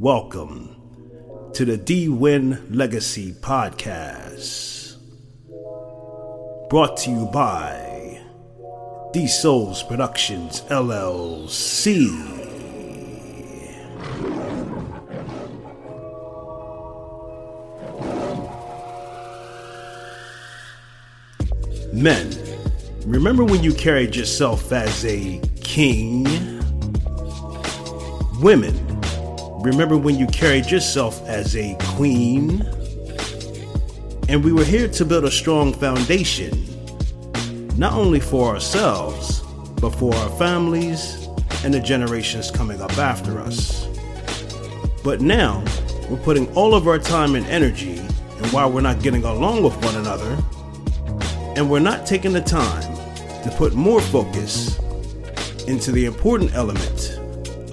welcome to the D Win Legacy Podcast. Brought to you by D Souls Productions LLC. Men, remember when you carried yourself as a king? Women, remember when you carried yourself as a queen? And we were here to build a strong foundation, not only for ourselves, but for our families and the generations coming up after us. But now, we're putting all of our time and energy, and while we're not getting along with one another, and we're not taking the time to put more focus into the important element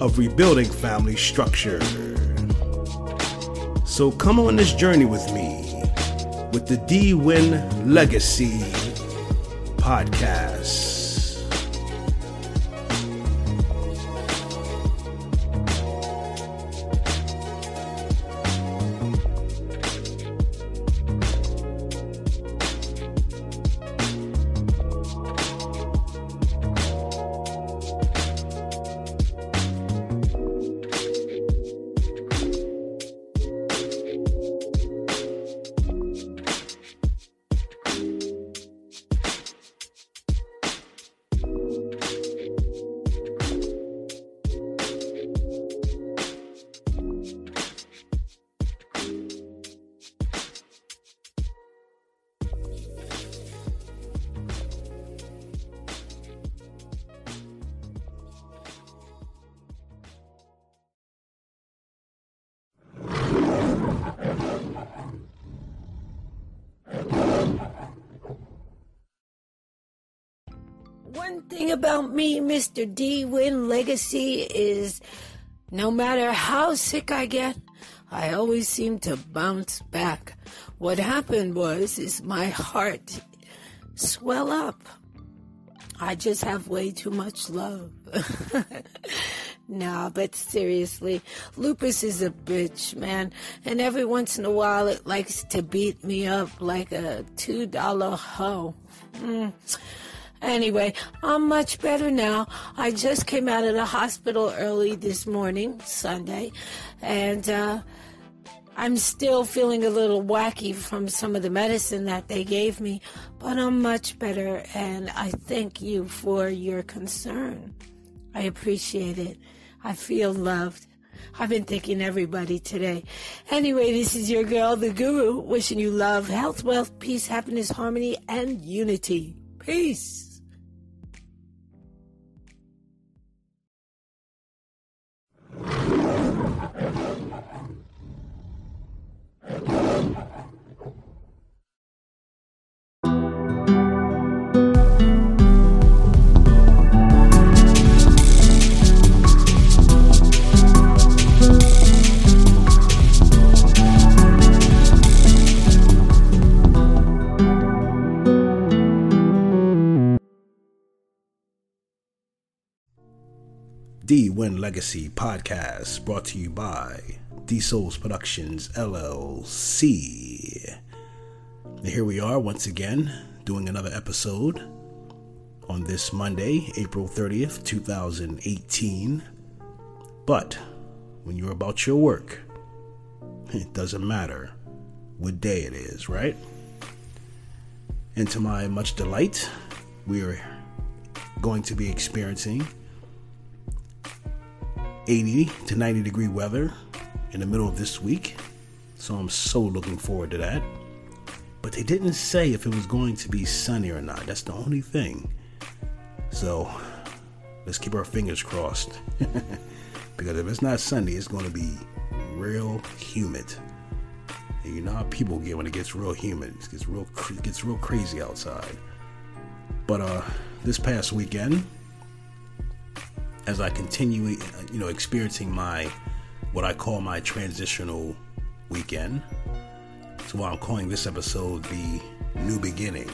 of rebuilding family structure. So come on this journey with me with the D Win Legacy podcast. One thing about me, Mr. D Win Legacy, is no matter how sick I get, I always seem to bounce back. What happened was, is my heart swell up. I just have way too much love. nah, but seriously, lupus is a bitch, man. And every once in a while, it likes to beat me up like a $2 hoe. Mm. Anyway, I'm much better now. I just came out of the hospital early this morning, Sunday, and uh, I'm still feeling a little wacky from some of the medicine that they gave me, but I'm much better, and I thank you for your concern. I appreciate it. I feel loved. I've been thinking everybody today. Anyway, this is your girl, the Guru, wishing you love, health, wealth, peace, happiness, harmony, and unity. Peace. D Win Legacy Podcast brought to you by D Souls Productions LLC. And here we are once again doing another episode on this Monday, April 30th, 2018. But when you're about your work, it doesn't matter what day it is, right? And to my much delight, we are going to be experiencing 80 to 90 degree weather in the middle of this week. So I'm so looking forward to that. But they didn't say if it was going to be sunny or not. That's the only thing. So let's keep our fingers crossed. because if it's not sunny, it's going to be real humid. And you know how people get when it gets real humid. It gets real, it gets real crazy outside. But uh, this past weekend, as I continue, uh, you know, experiencing my what I call my transitional weekend. So I'm calling this episode the new beginning.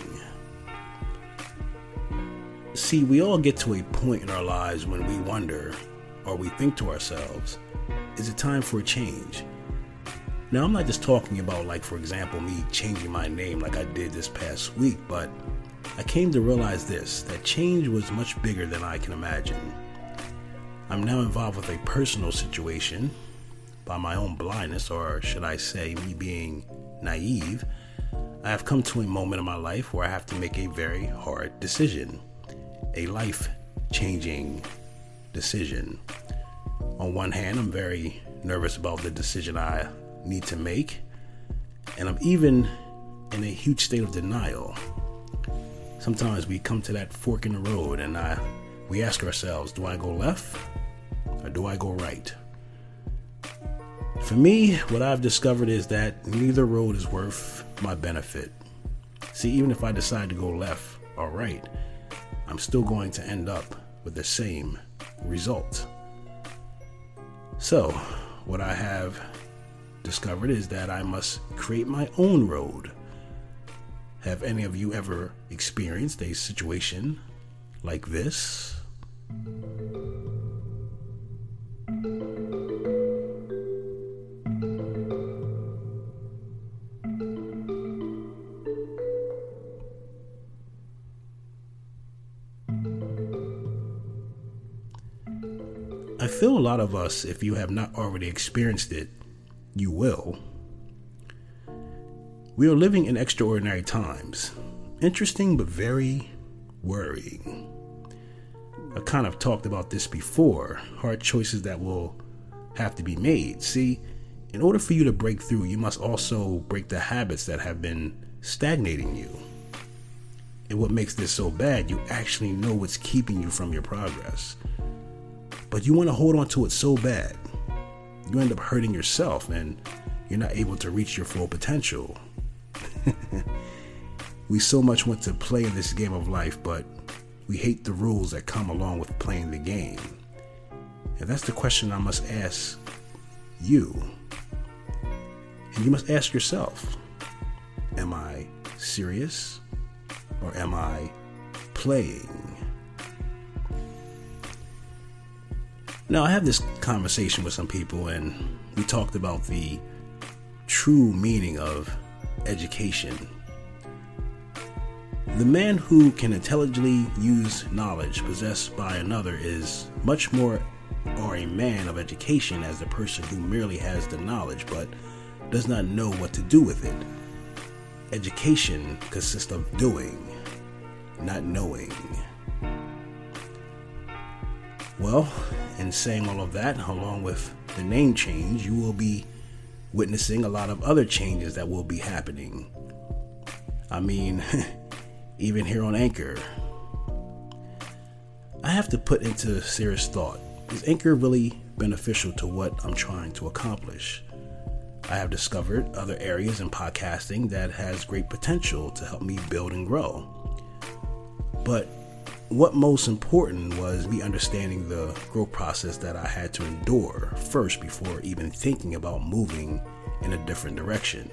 See, we all get to a point in our lives when we wonder or we think to ourselves, is it time for a change? Now, I'm not just talking about, like, for example, me changing my name like I did this past week, but I came to realize this that change was much bigger than I can imagine. I'm now involved with a personal situation by my own blindness, or should I say, me being naive. I have come to a moment in my life where I have to make a very hard decision, a life changing decision. On one hand, I'm very nervous about the decision I need to make, and I'm even in a huge state of denial. Sometimes we come to that fork in the road and I, we ask ourselves, do I go left or do I go right? For me, what I've discovered is that neither road is worth my benefit. See, even if I decide to go left or right, I'm still going to end up with the same result. So, what I have discovered is that I must create my own road. Have any of you ever experienced a situation like this? Of us, if you have not already experienced it, you will. We are living in extraordinary times. Interesting, but very worrying. I kind of talked about this before hard choices that will have to be made. See, in order for you to break through, you must also break the habits that have been stagnating you. And what makes this so bad, you actually know what's keeping you from your progress. But you want to hold on to it so bad, you end up hurting yourself and you're not able to reach your full potential. we so much want to play in this game of life, but we hate the rules that come along with playing the game. And that's the question I must ask you. And you must ask yourself Am I serious or am I playing? Now, I have this conversation with some people, and we talked about the true meaning of education. The man who can intelligently use knowledge possessed by another is much more or a man of education as the person who merely has the knowledge but does not know what to do with it. Education consists of doing, not knowing. Well, in saying all of that, along with the name change, you will be witnessing a lot of other changes that will be happening. I mean, even here on Anchor, I have to put into serious thought is Anchor really beneficial to what I'm trying to accomplish? I have discovered other areas in podcasting that has great potential to help me build and grow. But what most important was me understanding the growth process that I had to endure first before even thinking about moving in a different direction.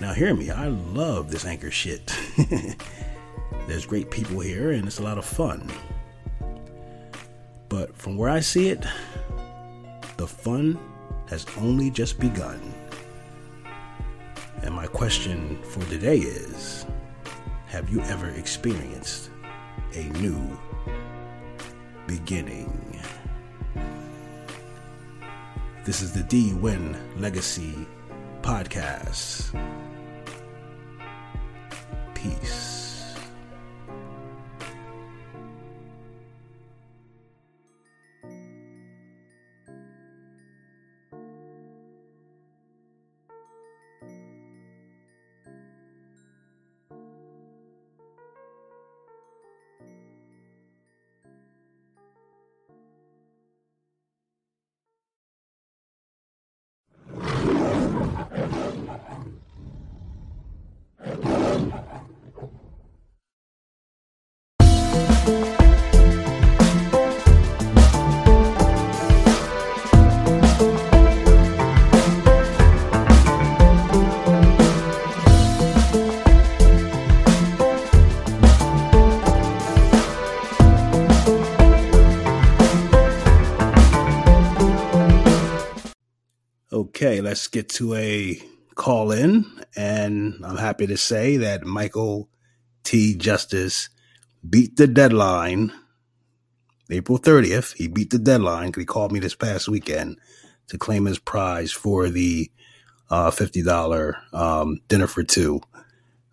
Now, hear me, I love this anchor shit. There's great people here and it's a lot of fun. But from where I see it, the fun has only just begun. And my question for today is Have you ever experienced a new beginning? This is the D Win Legacy Podcast. Let's get to a call in. And I'm happy to say that Michael T. Justice beat the deadline April 30th. He beat the deadline because he called me this past weekend to claim his prize for the uh, $50 um, dinner for two.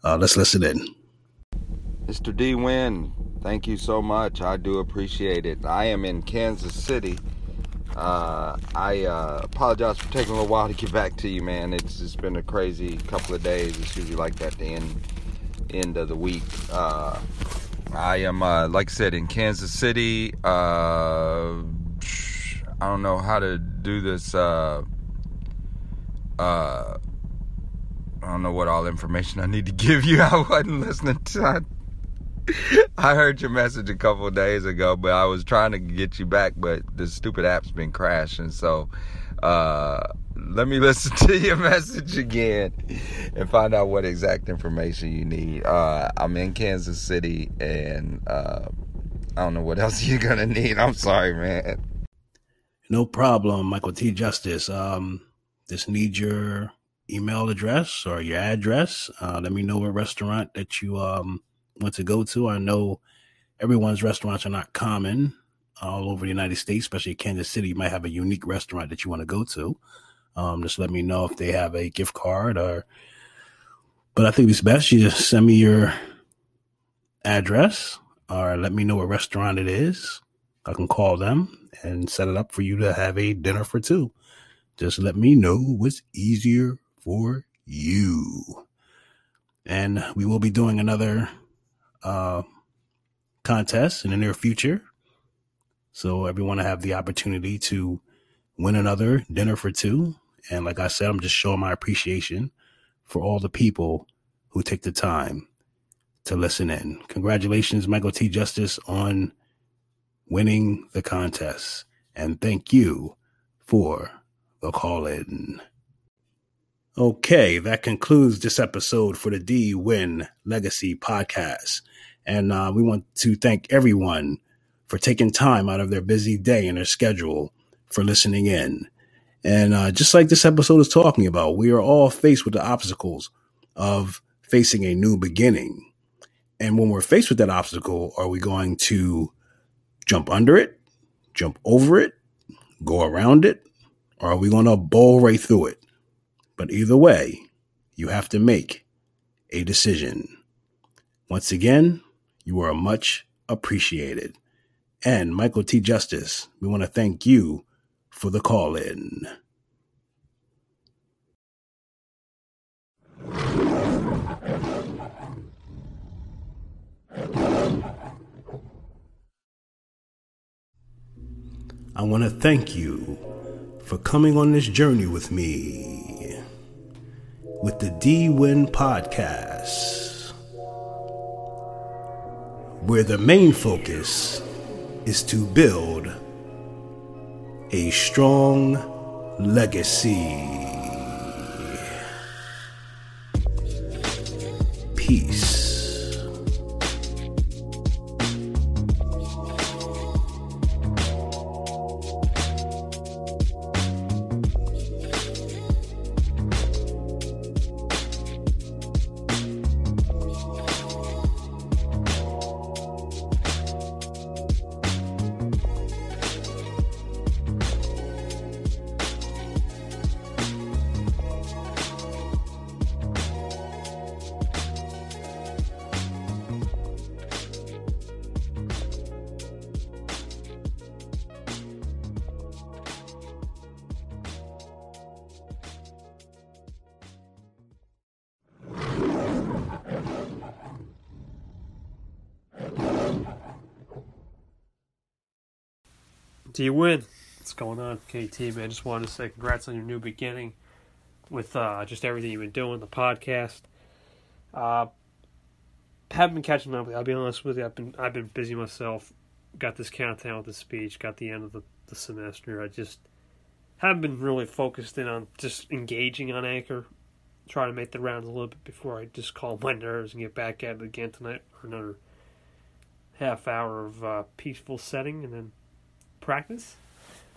Uh, let's listen in. Mr. D. Win, thank you so much. I do appreciate it. I am in Kansas City. Uh, I uh, apologize for taking a little while to get back to you, man. It's it's been a crazy couple of days. It's usually like that the end end of the week. Uh, I am, uh, like I said, in Kansas City. Uh, I don't know how to do this. Uh, I don't know what all information I need to give you. I wasn't listening to. I, heard your message a couple days ago, but I was trying to get you back, but the stupid app's been crashing. So, uh, let me listen to your message again and find out what exact information you need. Uh, I'm in Kansas City and uh, I don't know what else you're gonna need. I'm sorry, man. No problem, Michael T. Justice. Um, just need your email address or your address. Uh, let me know what restaurant that you um want to go to. I know everyone's restaurants are not common all over the United States, especially Kansas City. You might have a unique restaurant that you want to go to. Um, just let me know if they have a gift card or. But I think it's best you just send me your address or let me know what restaurant it is. I can call them and set it up for you to have a dinner for two. Just let me know what's easier for you. And we will be doing another uh, contest in the near future. So everyone will have the opportunity to win another dinner for two. And like I said, I'm just showing my appreciation for all the people who take the time to listen in. Congratulations, Michael T. Justice, on winning the contest. And thank you for the call in. Okay, that concludes this episode for the D Win Legacy podcast. And uh, we want to thank everyone for taking time out of their busy day and their schedule for listening in. And uh, just like this episode is talking about, we are all faced with the obstacles of facing a new beginning. And when we're faced with that obstacle, are we going to jump under it, jump over it, go around it, or are we going to bowl right through it? But either way, you have to make a decision. Once again, you are much appreciated. And Michael T. Justice, we want to thank you for the call in. I want to thank you for coming on this journey with me with the D Win podcast, where the main focus is to build a strong legacy. Peace. Do you win? What's going on, KT, man? I just wanted to say congrats on your new beginning with uh, just everything you've been doing, the podcast. Uh, haven't been catching up. With. I'll be honest with you. I've been I've been busy myself. Got this countdown with the speech. Got the end of the, the semester. I just haven't been really focused in on just engaging on Anchor. Try to make the rounds a little bit before I just calm my nerves and get back at it again tonight for another half hour of uh, peaceful setting and then practice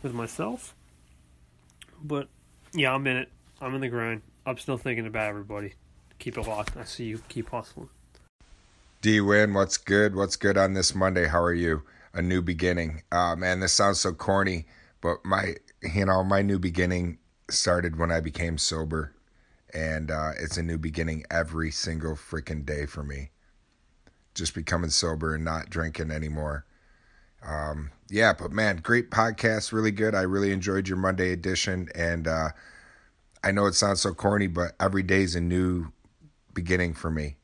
with myself. But Yeah, I'm in it. I'm in the grind. I'm still thinking about everybody. Keep it locked. I see you. Keep hustling. D Win, what's good? What's good on this Monday? How are you? A new beginning. Uh, man, this sounds so corny, but my, you know, my new beginning started when I became sober, and uh, it's a new beginning every single freaking day for me. Just becoming sober and not drinking anymore. Um, yeah, but man, great podcast, really good. I really enjoyed your Monday edition, and uh, I know it sounds so corny, but every day is a new beginning for me,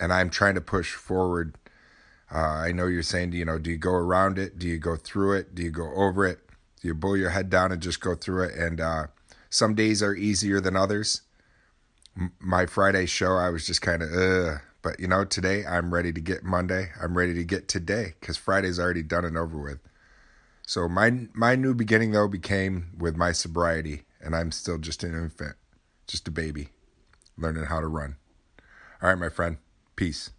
and I'm trying to push forward. Uh, I know you're saying, you know, do you go around it? Do you go through it? Do you go over it? Do you pull your head down and just go through it? And uh, some days are easier than others. M- my Friday show, I was just kind of. But you know, today I'm ready to get Monday. I'm ready to get today because Friday's already done and over with. So my my new beginning though became with my sobriety, and I'm still just an infant, just a baby, learning how to run. All right, my friend. Peace.